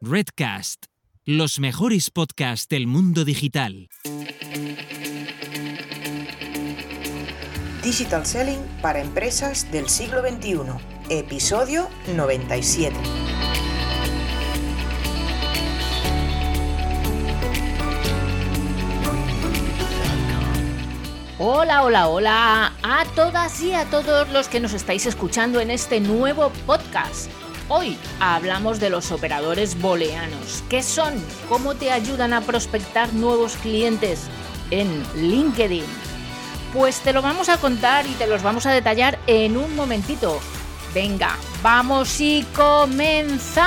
Redcast, los mejores podcasts del mundo digital. Digital Selling para empresas del siglo XXI, episodio 97. Hola, hola, hola a todas y a todos los que nos estáis escuchando en este nuevo podcast. Hoy hablamos de los operadores booleanos. ¿Qué son? ¿Cómo te ayudan a prospectar nuevos clientes en LinkedIn? Pues te lo vamos a contar y te los vamos a detallar en un momentito. Venga, vamos y comenzamos.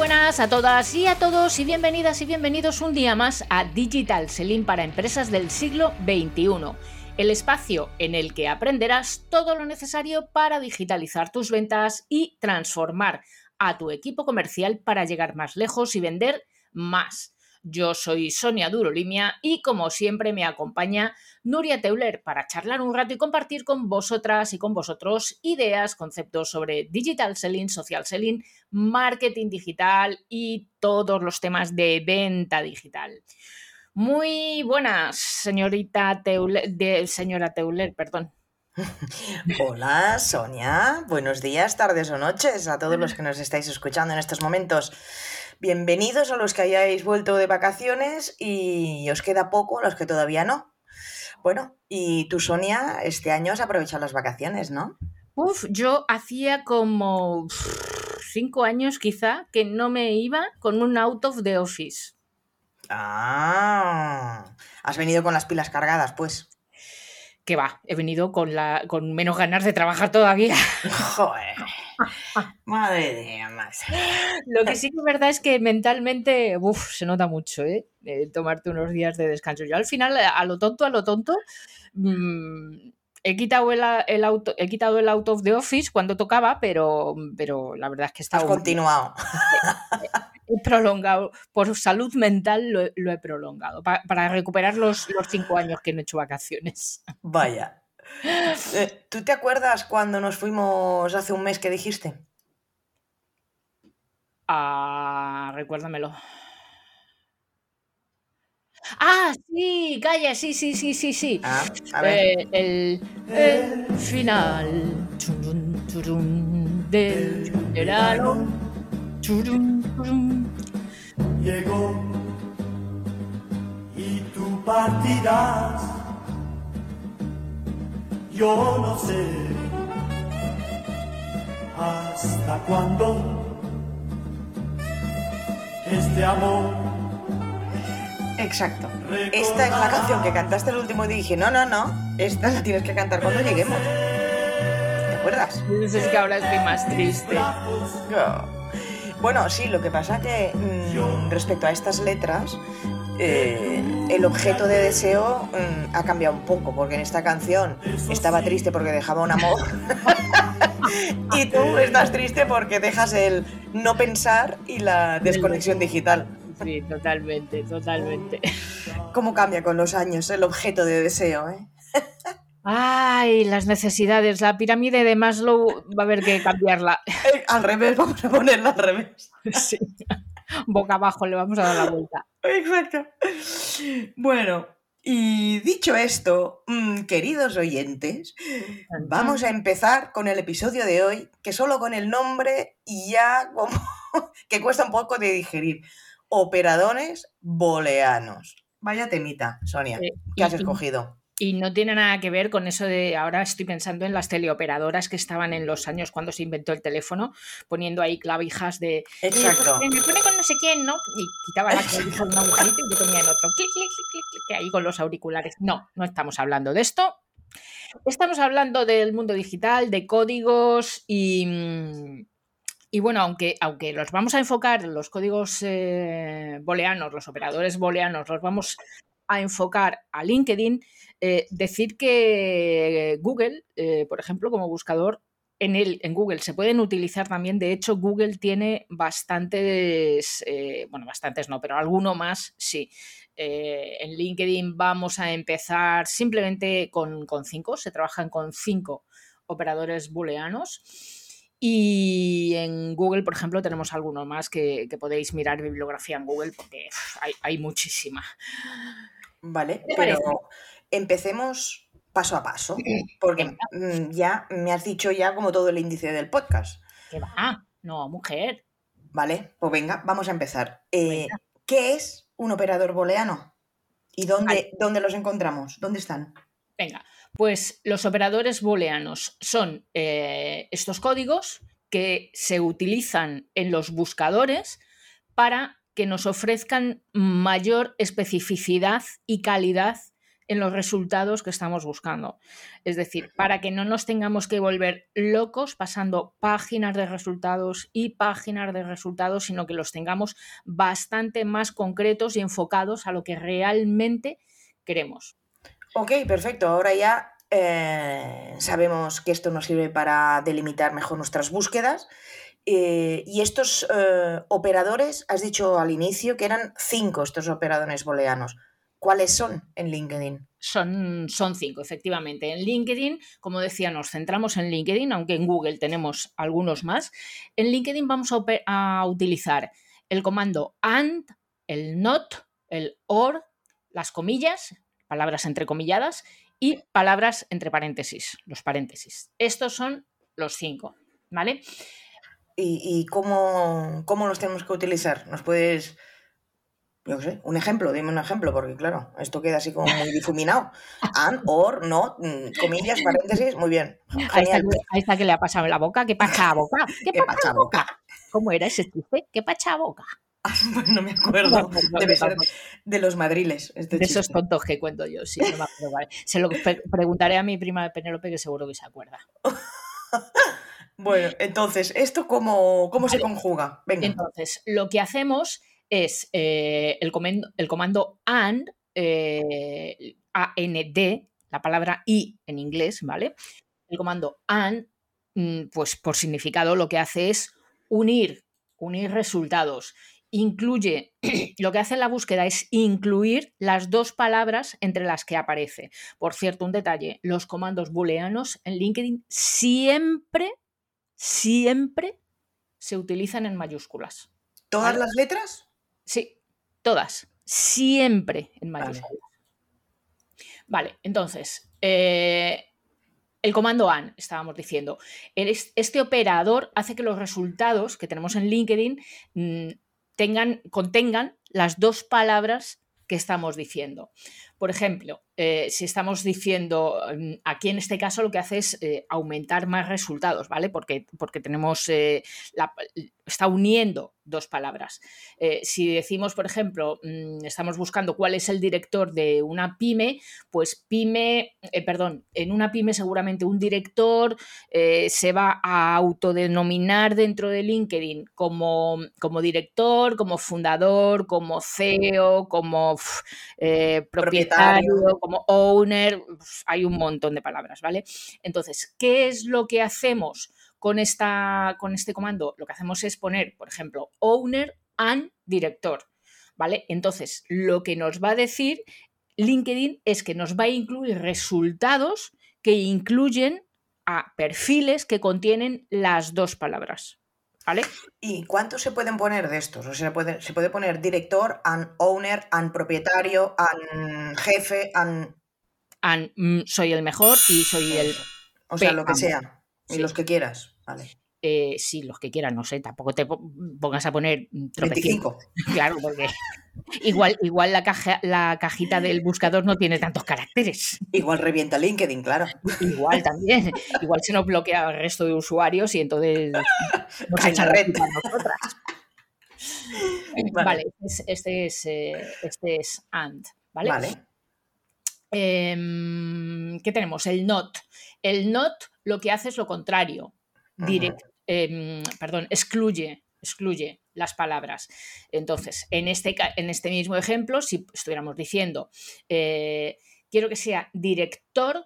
Buenas a todas y a todos y bienvenidas y bienvenidos un día más a Digital Selling para empresas del siglo XXI, el espacio en el que aprenderás todo lo necesario para digitalizar tus ventas y transformar a tu equipo comercial para llegar más lejos y vender más. Yo soy Sonia Durolimia y como siempre me acompaña Nuria Teuler para charlar un rato y compartir con vosotras y con vosotros ideas, conceptos sobre digital selling, social selling, marketing digital y todos los temas de venta digital. Muy buenas, señorita Teuler, de, señora Teuler, perdón. Hola Sonia, buenos días, tardes o noches a todos los que nos estáis escuchando en estos momentos. Bienvenidos a los que hayáis vuelto de vacaciones y os queda poco a los que todavía no. Bueno, y tú, Sonia, este año has aprovechado las vacaciones, ¿no? Uf, yo hacía como cinco años quizá que no me iba con un out of the office. Ah, has venido con las pilas cargadas, pues. Que va, he venido con, la, con menos ganas de trabajar todavía. Joder. Madre mía, más. Lo que sí que es verdad es que mentalmente, uff, se nota mucho, ¿eh? ¿eh? Tomarte unos días de descanso. Yo al final, a lo tonto, a lo tonto, mmm, he, quitado el, el, auto, he quitado el out of the office cuando tocaba, pero, pero la verdad es que está... Has continuado. He prolongado, por salud mental lo, lo he prolongado, para, para recuperar los, los cinco años que no he hecho vacaciones. Vaya. Eh, ¿Tú te acuerdas cuando nos fuimos hace un mes que dijiste? Ah, recuérdamelo. Ah, sí, calla, sí, sí, sí, sí, sí. Ah, a ver. Eh, el, el final churun, churun, del verano. Churun, churun. llegó y tú partirás. Yo no sé hasta cuándo este amor. Exacto. Esta es la canción que cantaste el último día y dije, no, no, no, esta la tienes que cantar cuando lleguemos. ¿Te acuerdas? Es que ahora estoy más triste. Bueno, sí, lo que pasa que mmm, respecto a estas letras, eh, el objeto de deseo mmm, ha cambiado un poco, porque en esta canción estaba triste porque dejaba un amor y tú estás triste porque dejas el no pensar y la desconexión digital. Sí, totalmente, totalmente. ¿Cómo cambia con los años el objeto de deseo? Eh? Ay, las necesidades. La pirámide de Maslow va a haber que cambiarla. Eh, al revés, vamos a ponerla al revés. Sí. Boca abajo le vamos a dar la vuelta. Exacto. Bueno, y dicho esto, mmm, queridos oyentes, vamos a empezar con el episodio de hoy, que solo con el nombre ya como que cuesta un poco de digerir. Operadores booleanos. Vaya temita, Sonia, Eh, ¿qué has y- escogido? Y no tiene nada que ver con eso de, ahora estoy pensando en las teleoperadoras que estaban en los años cuando se inventó el teléfono, poniendo ahí clavijas de... Exacto. "Eh, Me pone con no sé quién, ¿no? Y quitaba la clavija de un agujerito y yo ponía en otro. Clic, clic, clic, clic, clic, ahí con los auriculares. No, no estamos hablando de esto. Estamos hablando del mundo digital, de códigos y... Y bueno, aunque, aunque los vamos a enfocar, los códigos eh, booleanos, los operadores booleanos, los vamos a enfocar a LinkedIn, eh, decir que Google, eh, por ejemplo, como buscador, en, el, en Google se pueden utilizar también. De hecho, Google tiene bastantes, bueno, bastantes no, pero alguno más sí. En LinkedIn vamos a empezar simplemente con, con cinco, se trabajan con cinco operadores booleanos. Y en Google, por ejemplo, tenemos alguno más que, podéis mirar bibliografía en Google porque hay, muchísima. Vale, pero empecemos paso a paso, porque mm, ya me has dicho ya como todo el índice del podcast. ¿Qué va? No, mujer. Vale, pues venga, vamos a empezar. Eh, ¿Qué es un operador booleano? ¿Y dónde, dónde los encontramos? ¿Dónde están? Venga, pues los operadores booleanos son eh, estos códigos que se utilizan en los buscadores para que nos ofrezcan mayor especificidad y calidad en los resultados que estamos buscando. Es decir, para que no nos tengamos que volver locos pasando páginas de resultados y páginas de resultados, sino que los tengamos bastante más concretos y enfocados a lo que realmente queremos. Ok, perfecto. Ahora ya eh, sabemos que esto nos sirve para delimitar mejor nuestras búsquedas. Eh, y estos eh, operadores, has dicho al inicio que eran cinco estos operadores booleanos. ¿Cuáles son en LinkedIn? Son, son cinco, efectivamente. En LinkedIn, como decía, nos centramos en LinkedIn, aunque en Google tenemos algunos más. En LinkedIn vamos a, a utilizar el comando AND, el NOT, el OR, las comillas, palabras entrecomilladas, y palabras entre paréntesis, los paréntesis. Estos son los cinco, ¿vale? ¿Y, cómo, los tenemos que utilizar? ¿Nos puedes, yo sé, un ejemplo? Dime un ejemplo, porque claro, esto queda así como muy difuminado. An, or, no, mm, comillas, paréntesis, muy bien. Ahí está, que le ha pasado en la boca. ¿Qué pacha boca? ¿Qué, pacha boca? ¿Cómo era ese chiste? ¿Qué pacha boca? no me acuerdo. Debe ser de los madriles. Este de esos tontos que cuento yo, sí, no me acuerdo. Se lo preguntaré a mi prima Penélope que seguro que se acuerda. bueno, entonces, ¿esto cómo, cómo se conjuga? Venga. Entonces, lo que hacemos es eh, el, comando, el comando AND, eh, AND, la palabra I en inglés, ¿vale? El comando AND, mm, pues por significado lo que hace es unir, unir resultados incluye, lo que hace en la búsqueda es incluir las dos palabras entre las que aparece. Por cierto, un detalle, los comandos booleanos en LinkedIn siempre, siempre se utilizan en mayúsculas. ¿Todas las letras? Sí, todas, siempre en mayúsculas. Vale, entonces, eh, el comando AN, estábamos diciendo. Este operador hace que los resultados que tenemos en LinkedIn mm, tengan, contengan las dos palabras que estamos diciendo. Por ejemplo, eh, si estamos diciendo, mm, aquí en este caso lo que hace es eh, aumentar más resultados, ¿vale? Porque, porque tenemos, eh, está uniendo dos palabras. si decimos, por ejemplo, mm, estamos buscando cuál es el director de una pyme, pues pyme, perdón, en una pyme seguramente un director se va a autodenominar dentro de LinkedIn como, como director, como fundador, como CEO, como propietario como owner, hay un montón de palabras, ¿vale? Entonces, ¿qué es lo que hacemos con, esta, con este comando? Lo que hacemos es poner, por ejemplo, owner and director, ¿vale? Entonces, lo que nos va a decir LinkedIn es que nos va a incluir resultados que incluyen a perfiles que contienen las dos palabras. ¿Vale? ¿Y cuántos se pueden poner de estos? O sea, se puede, se puede poner director, an owner, an propietario, an jefe, an... an mm, soy el mejor y soy el... O sea, lo que sea. Y los que quieras. Vale. Eh, sí, los que quieran, no sé, tampoco te pongas a poner 25. Claro, porque igual, igual la, caja, la cajita del buscador no tiene tantos caracteres. Igual revienta LinkedIn, claro. Igual también. Igual se nos bloquea al resto de usuarios y entonces nos echa red nosotras. Vale, este, es, eh, este es AND, ¿vale? Vale. Em, ¿Qué tenemos? El NOT. El NOT lo que hace es lo contrario. Directo Em, perdón, excluye, excluye las palabras. Entonces, en este, en este mismo ejemplo, si estuviéramos diciendo, eh, quiero que sea director,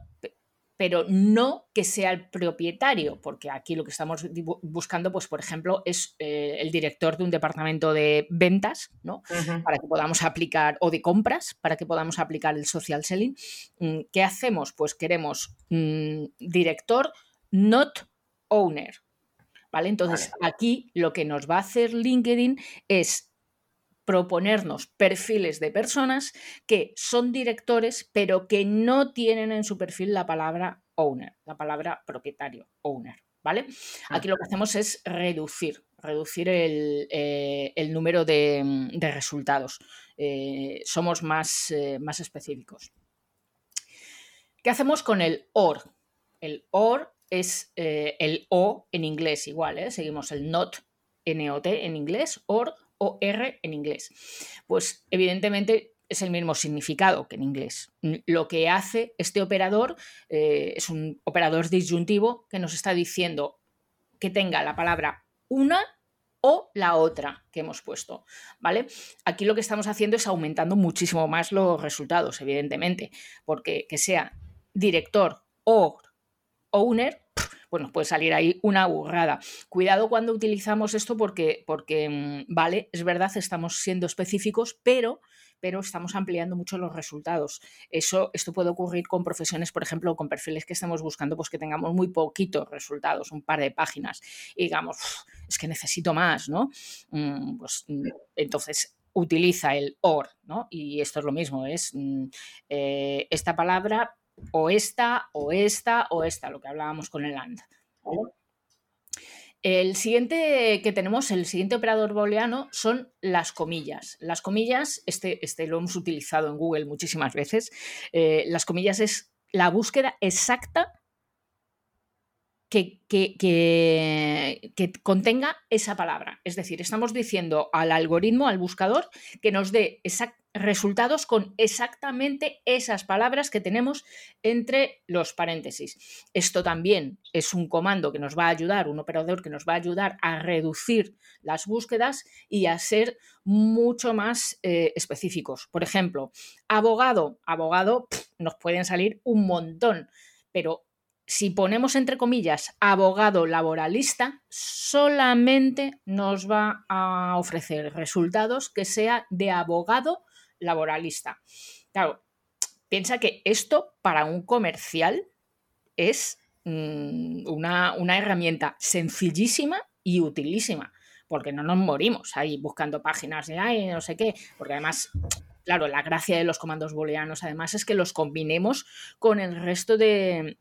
pero no que sea el propietario, porque aquí lo que estamos buscando, pues por ejemplo, es eh, el director de un departamento de ventas, ¿no? Para que podamos aplicar, o de compras, para que podamos aplicar el social selling. Mm, ¿Qué hacemos? Pues queremos mm, director, not owner. ¿Vale? Entonces, aquí lo que nos va a hacer LinkedIn es proponernos perfiles de personas que son directores, pero que no tienen en su perfil la palabra owner, la palabra propietario, owner. ¿Vale? Aquí lo que hacemos es reducir, reducir el, eh, número de, resultados. Eh, somos más, eh, más específicos. ¿Qué hacemos con el OR? El OR es el O en inglés igual, seguimos el NOT, NOT en inglés, OR R en inglés. Pues evidentemente es el mismo significado que en inglés. Lo que hace este operador eh, es un operador disyuntivo que nos está diciendo que tenga la palabra una o la otra que hemos puesto, ¿vale? Aquí lo que estamos haciendo es aumentando muchísimo más los resultados, evidentemente, porque que sea director o owner pues nos puede salir ahí una burrada. Cuidado cuando utilizamos esto porque, porque mm, vale, es verdad, estamos siendo específicos, pero pero estamos ampliando mucho los resultados. Eso, esto puede ocurrir con profesiones, por ejemplo, con perfiles que estemos buscando, pues que tengamos muy poquitos resultados, un par de páginas, y digamos, es que necesito más, ¿no? Mm, pues mm, entonces utiliza el OR, ¿no? Y esto es lo mismo, es eh, esta palabra o esta, o esta, o esta, lo que hablábamos con el AND. El siguiente que tenemos, el siguiente operador booleano, son las comillas. Las comillas, este, este lo hemos utilizado en Google muchísimas veces. Eh, las comillas es la búsqueda exacta que, contenga esa palabra. Es decir, estamos diciendo al algoritmo, al buscador, que nos dé resultados con exactamente esas palabras que tenemos entre los paréntesis. Esto también es un comando que nos va a ayudar, un operador que nos va a ayudar a reducir las búsquedas y a ser mucho más eh, específicos. Por ejemplo, abogado, abogado, nos pueden salir un montón, pero si ponemos entre comillas abogado laboralista, solamente nos va a ofrecer resultados que sea de abogado laboralista. Claro, piensa que esto para un comercial es mm, una, una herramienta sencillísima y utilísima porque no nos morimos ahí buscando páginas de ay, no sé qué, porque además claro, la gracia de los comandos booleanos además es que los combinemos con el resto de,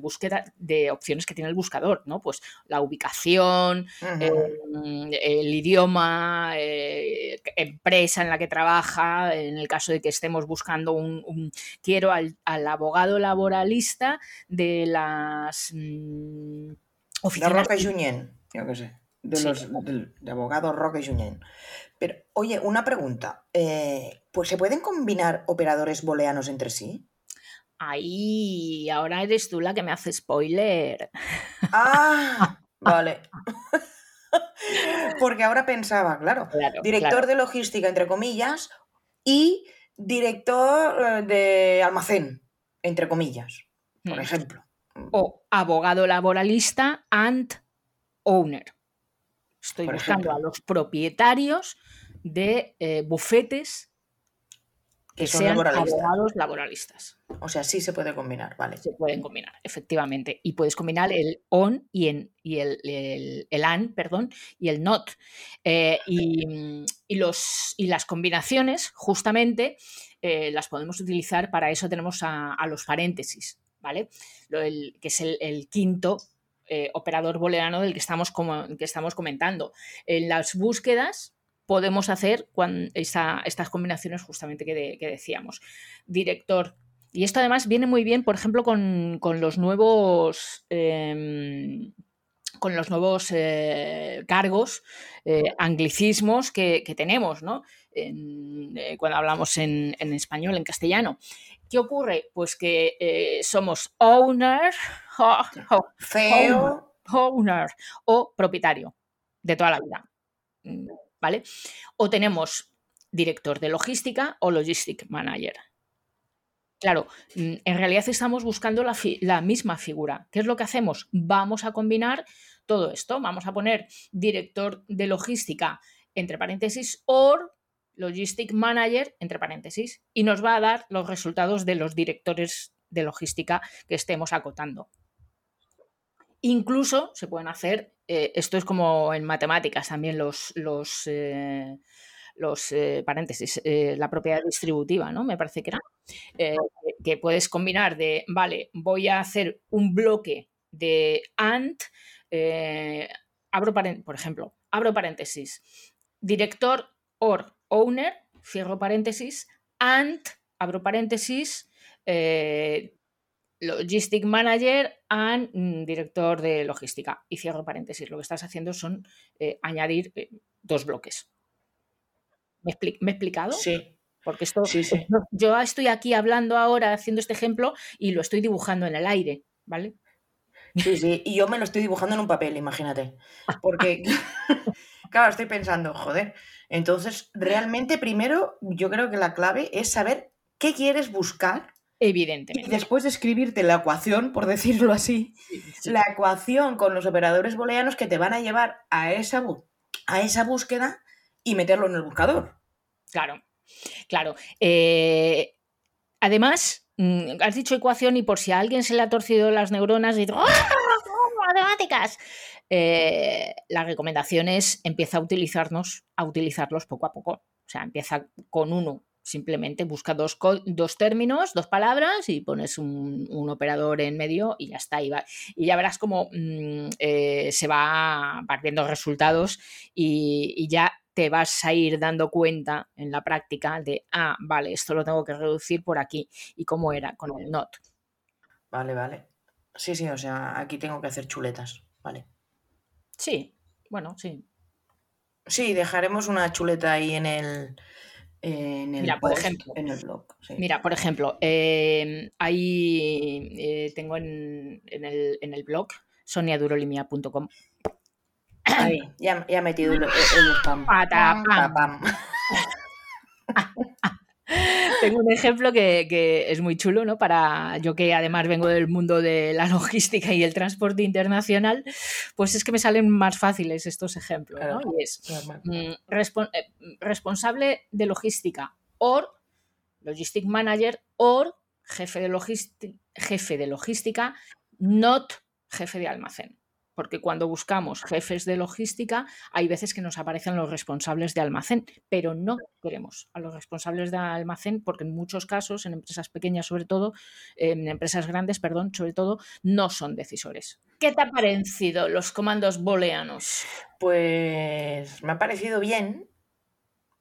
búsqueda de opciones que tiene el buscador, ¿no? Pues la ubicación, em, el idioma, eh, empresa en la que trabaja, en el caso de que estemos buscando un, quiero al, abogado laboralista de las mm, oficinas. De Roca y Junyent, yo qué sé. De, los, de, abogado Roque Junyent. Pero, oye, una pregunta. Eh, ¿Pues se pueden combinar operadores booleanos entre sí? Ahí, ahora eres tú la que me hace spoiler. Ah, vale. Porque ahora pensaba, claro, director de logística, entre comillas, y director eh, de almacén, entre comillas, por hmm. ejemplo. O abogado laboralista and owner. Estoy buscando a los propietarios de eh, bufetes que, sean abogados laboralistas. O sea, sí se puede combinar, vale. Se pueden combinar, efectivamente. Y puedes combinar el on y, en, y el, el, an, perdón, y el not. Eh, y, los, y las combinaciones, justamente, eh, las podemos utilizar, para eso tenemos a, los paréntesis, ¿vale? que es el, quinto operador booleano del que estamos, que estamos comentando. En las búsquedas, podemos hacer estas combinaciones justamente que, decíamos. Director. Y esto además viene muy bien, por ejemplo, con, los nuevos... Em, con los nuevos eh, cargos, eh, anglicismos que, tenemos. Eh, cuando hablamos en, español, en castellano. ¿Qué ocurre? Pues que somos owner, owner o propietario de toda la vida. Mm, ¿vale? O tenemos director de logística o logistic manager. Claro, mm, en realidad estamos buscando la, la, misma figura. ¿Qué es lo que hacemos? Vamos a combinar todo esto. Vamos a poner director de logística entre paréntesis or logistic manager entre paréntesis y nos va a dar los resultados de los directores de logística que estemos acotando. Incluso se pueden hacer, eh, esto es como en matemáticas también los, los, eh, eh, paréntesis, la propiedad distributiva, ¿no? Me parece que era, que puedes combinar de, vale, voy a hacer un bloque de AND, abro por ejemplo, abro paréntesis, director or owner, cierro paréntesis, and, abro paréntesis, Logistic Manager and mm, director de logística. Y cierro paréntesis. Lo que estás haciendo son eh, añadir eh, dos bloques. ¿Me, he explicado? Sí. Porque esto, yo estoy aquí hablando ahora, haciendo este ejemplo, y lo estoy dibujando en el aire, ¿vale? Sí, sí, y yo me lo estoy dibujando en un papel, imagínate. Porque, claro, estoy pensando, joder, entonces realmente primero yo creo que la clave es saber qué quieres buscar Evidentemente. Y después de escribirte la ecuación, por decirlo así, la ecuación con los operadores booleanos que te van a llevar a esa, a esa búsqueda y meterlo en el buscador. Claro, claro. Eh, además, mm, has dicho ecuación y por si a alguien se le ha torcido las neuronas y ¡Oh, matemáticas! Eh, la recomendación es empieza a utilizarnos, a utilizarlos poco a poco. O sea, empieza con uno, Simplemente busca dos, dos, términos, dos palabras y pones un, operador en medio y ya está. Y, y ya verás cómo mm, eh, se va partiendo resultados y, ya te vas a ir dando cuenta en la práctica de, ah, vale, esto lo tengo que reducir por aquí. ¿Y cómo era con el not? Vale, vale. Sí, sí, o sea, aquí tengo que hacer chuletas, vale. Sí, bueno, sí. Sí, dejaremos una chuleta ahí en el, en el, mira, por ejemplo, en el blog. Mira, por ejemplo, em, ahí eh, tengo en, el, en, el, blog soniadurolimia.com. Ya, ya he metido el, el, spam. Tengo un ejemplo que, es muy chulo, ¿no? Para yo que además vengo del mundo de la logística y el transporte internacional, pues es que me salen más fáciles estos ejemplos, ¿no? Y es mm, eh, responsable de logística, or logistic manager, or jefe de, jefe de logística, not jefe de almacén porque cuando buscamos jefes de logística hay veces que nos aparecen los responsables de almacén, pero no queremos a los responsables de almacén porque en muchos casos, en empresas pequeñas sobre todo, en empresas grandes, perdón, sobre todo, no son decisores. ¿Qué te ha parecido los comandos booleanos? Pues me ha parecido bien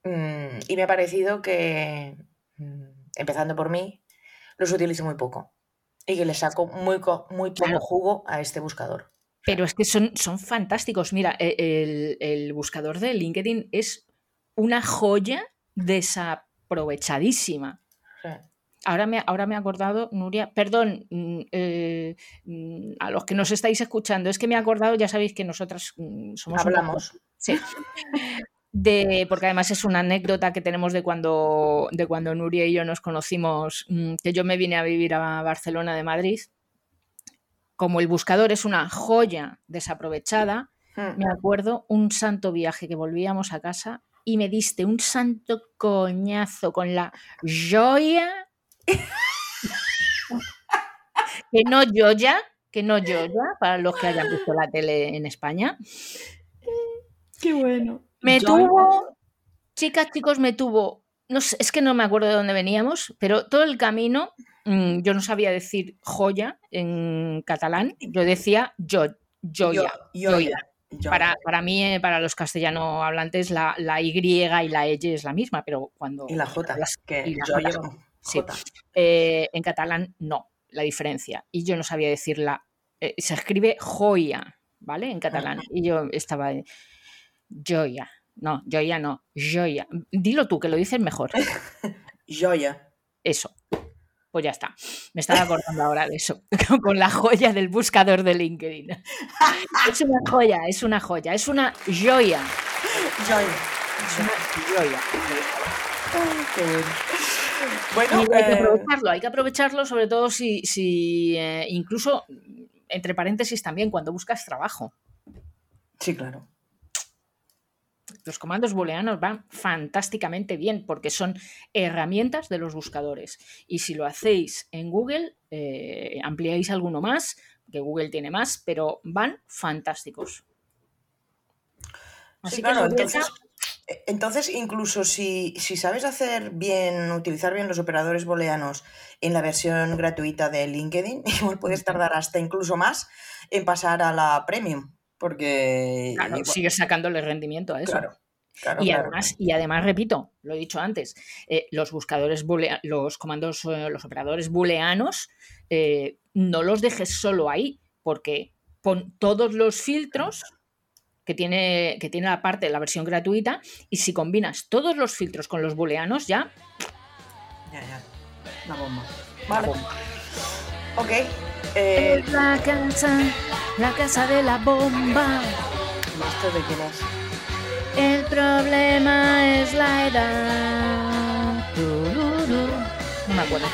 mm, y me ha parecido que, mm, empezando por mí, los utilizo muy poco y que le saco muy, muy poco jugo a este buscador. Pero es que son, son fantásticos. Mira, e, el, buscador de LinkedIn es una joya desaprovechadísima. Ahora me, ahora me he acordado, Nuria, perdón, mm, eh, mm, a los que nos estáis escuchando, es que me he acordado, ya sabéis que nosotras mm, somos... Hablamos. sí. De, porque además es una anécdota que tenemos de cuando, de cuando Nuria y yo nos conocimos, que yo me vine a vivir a Barcelona de Madrid como el buscador es una joya desaprovechada, hmm. me acuerdo un santo viaje que volvíamos a casa y me diste un santo coñazo con la joya. que no joya, que no joya, para los que hayan visto la tele en España. Qué bueno. Me tuvo, chicas, chicos, me tuvo, no es que no me acuerdo de dónde veníamos, pero todo el camino Mm, yo no sabía decir joya en catalán, yo decía yo, joya. Para, para, mí, eh, para los castellano hablantes, la, la, Y y la E es la misma, pero cuando... Y la J, que eh, en catalán no, la diferencia. Y yo no sabía decirla. Eh, se escribe joya, ¿vale? En catalán. Y yo estaba... Joya. No, joya no. Joya. Dilo tú, que lo dices mejor. joya. Eso. Pues ya está. Me estaba acordando ahora de eso, con la joya del buscador de LinkedIn. Es una joya, es una joya, es una joya. Joya. Es una joya. bueno. Y hay que eh, aprovecharlo, hay que aprovecharlo sobre todo si, si eh, incluso, entre paréntesis también, cuando buscas trabajo. sí, claro. Los comandos booleanos van fantásticamente bien porque son herramientas de los buscadores. Y si lo hacéis en Google, eh, ampliáis alguno más, que Google tiene más, pero van fantásticos. Así Sí, que claro, entonces, eh, entonces incluso si, si sabes hacer bien, utilizar bien los operadores booleanos en la versión gratuita de LinkedIn, igual puedes tardar hasta incluso más en pasar a la premium, porque claro, igual- sigues sacándole rendimiento a eso. claro, claro, Y claro. además, y además, repito, lo he dicho antes, eh, los buscadores boolea- los comandos, eh, los operadores booleanos, eh, no los dejes solo ahí, porque pon todos los filtros que tiene, que tiene la parte de la versión gratuita, y si combinas todos los filtros con los booleanos, ya Ya, ya. La bomba. Vale. Ok. Eh, es la casa, la casa de la bomba. ¿y ¿Esto de quién es? El problema es la edad. No me acuerdo.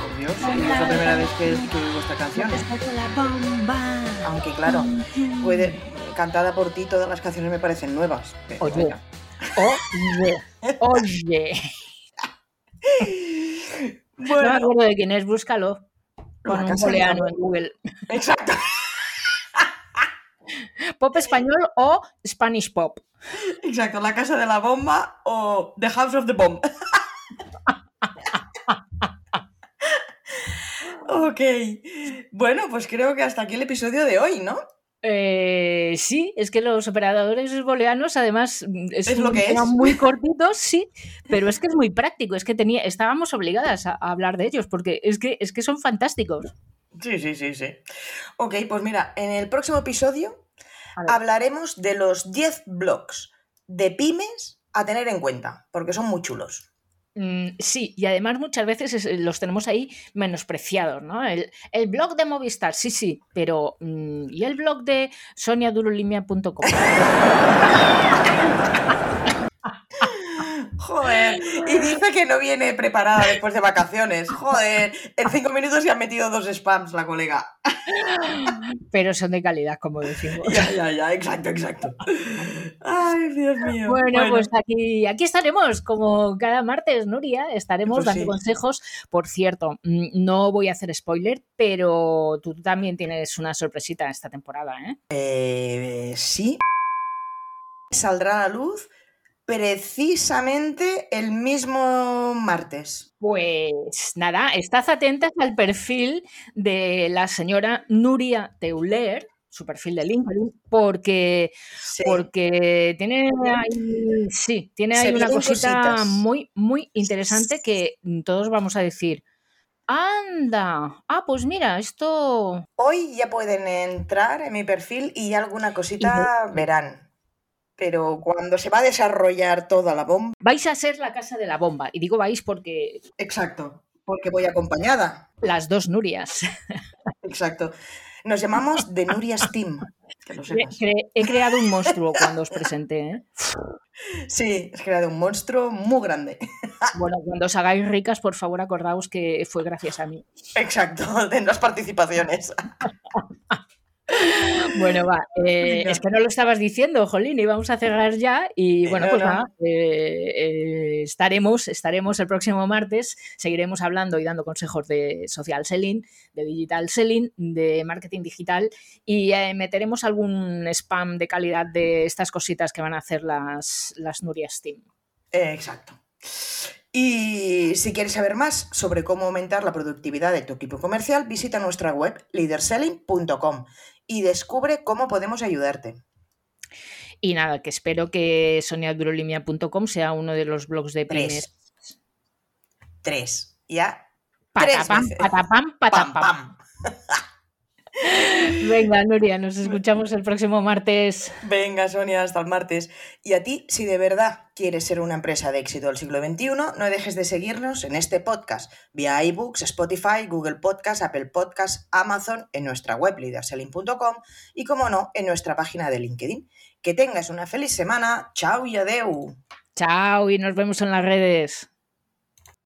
Por Dios, es la primera vez que, que oigo esta canción. la bomba. Aunque claro, puede, cantada por ti, todas las canciones me parecen nuevas. pero Oye. bueno. Oye, oye. No me Bueno, acuerdo de quién es, búscalo. Con un en Google. exacto. Pop español o Spanish pop. Exacto, la casa de la bomba o The House of the Bomb. ok. Bueno, pues creo que hasta aquí el episodio de hoy, ¿no? Eh, sí, es que los operadores booleanos, además, mm, es, Es lo un que tema es. muy cortito, sí, pero es que es muy práctico. Es que tenía, estábamos obligadas a, a hablar de ellos porque es que, es que son fantásticos. Sí, sí, sí, sí. Ok, pues mira, en el próximo episodio hablaremos de los 10 blogs de pymes a tener en cuenta, porque son muy chulos. Mm, sí, y además muchas veces es- los tenemos ahí menospreciados, ¿no? El, el blog de Movistar, sí, sí, pero mm, ¿y el blog de soniadurolimia.com? Joder, y dice que no viene preparada después de vacaciones. Joder, en cinco minutos ya han metido dos spams la colega. pero son de calidad, como decimos. Ya, ya, ya, exacto, exacto. Ay, Dios mío. Bueno, pues aquí, aquí estaremos, como cada martes, Nuria, estaremos Pues dando sí. consejos. Por cierto, mm, no voy a hacer spoiler, pero tú también tienes una sorpresita esta temporada, ¿eh? Eh, sí. Saldrá a la luz precisamente el mismo martes. Pues nada, estad atentas al perfil de la señora Nuria Teuler, su perfil de LinkedIn, porque, Sí. porque tiene ahí, sí, tiene ahí una cosita cositas. muy, muy interesante que todos vamos a decir. Anda, ah, pues mira, esto Hoy ya pueden entrar en mi perfil y alguna cosita verán. Pero cuando se va a desarrollar toda la bomba. vais a ser la casa de la bomba. Y digo vais porque Exacto. Porque voy acompañada. las dos Nurias. Exacto. Nos llamamos The Nurias Team. Que lo sepas. He creado un monstruo cuando os presenté. ¿eh? Sí, has creado un monstruo muy grande. Bueno, cuando os hagáis ricas, por favor, acordaos que fue gracias a mí. Exacto, tendrás participaciones. Bueno, va. eh, es que no lo estabas diciendo, Jolín, íbamos a cerrar ya. Y bueno, no, pues no. nada, eh, eh, estaremos, estaremos el próximo martes. Seguiremos hablando y dando consejos de social selling, de digital selling, de marketing digital y meteremos algún spam de calidad de estas cositas que van a hacer las, las Nurias Team. Exacto. Y si quieres saber más sobre cómo aumentar la productividad de tu equipo comercial, visita nuestra web leaderselling.com y descubre cómo podemos ayudarte. Y nada, que espero que soniadurolimia.com sea uno de los blogs de pymes. Tres. Tres. Ya. Patapam, patapam, Pam, patapam. Venga, Nuria, nos escuchamos el próximo martes. Venga, Sonia, hasta el martes. Y a ti, si de verdad quieres ser una empresa de éxito del siglo XXI, no dejes de seguirnos en este podcast vía iBooks, Spotify, Google Podcast, Apple Podcast, Amazon, en nuestra web leaderselling.com y, como no, en nuestra página de LinkedIn. Que tengas una feliz semana. Chao y adeu. Chao y nos vemos en las redes.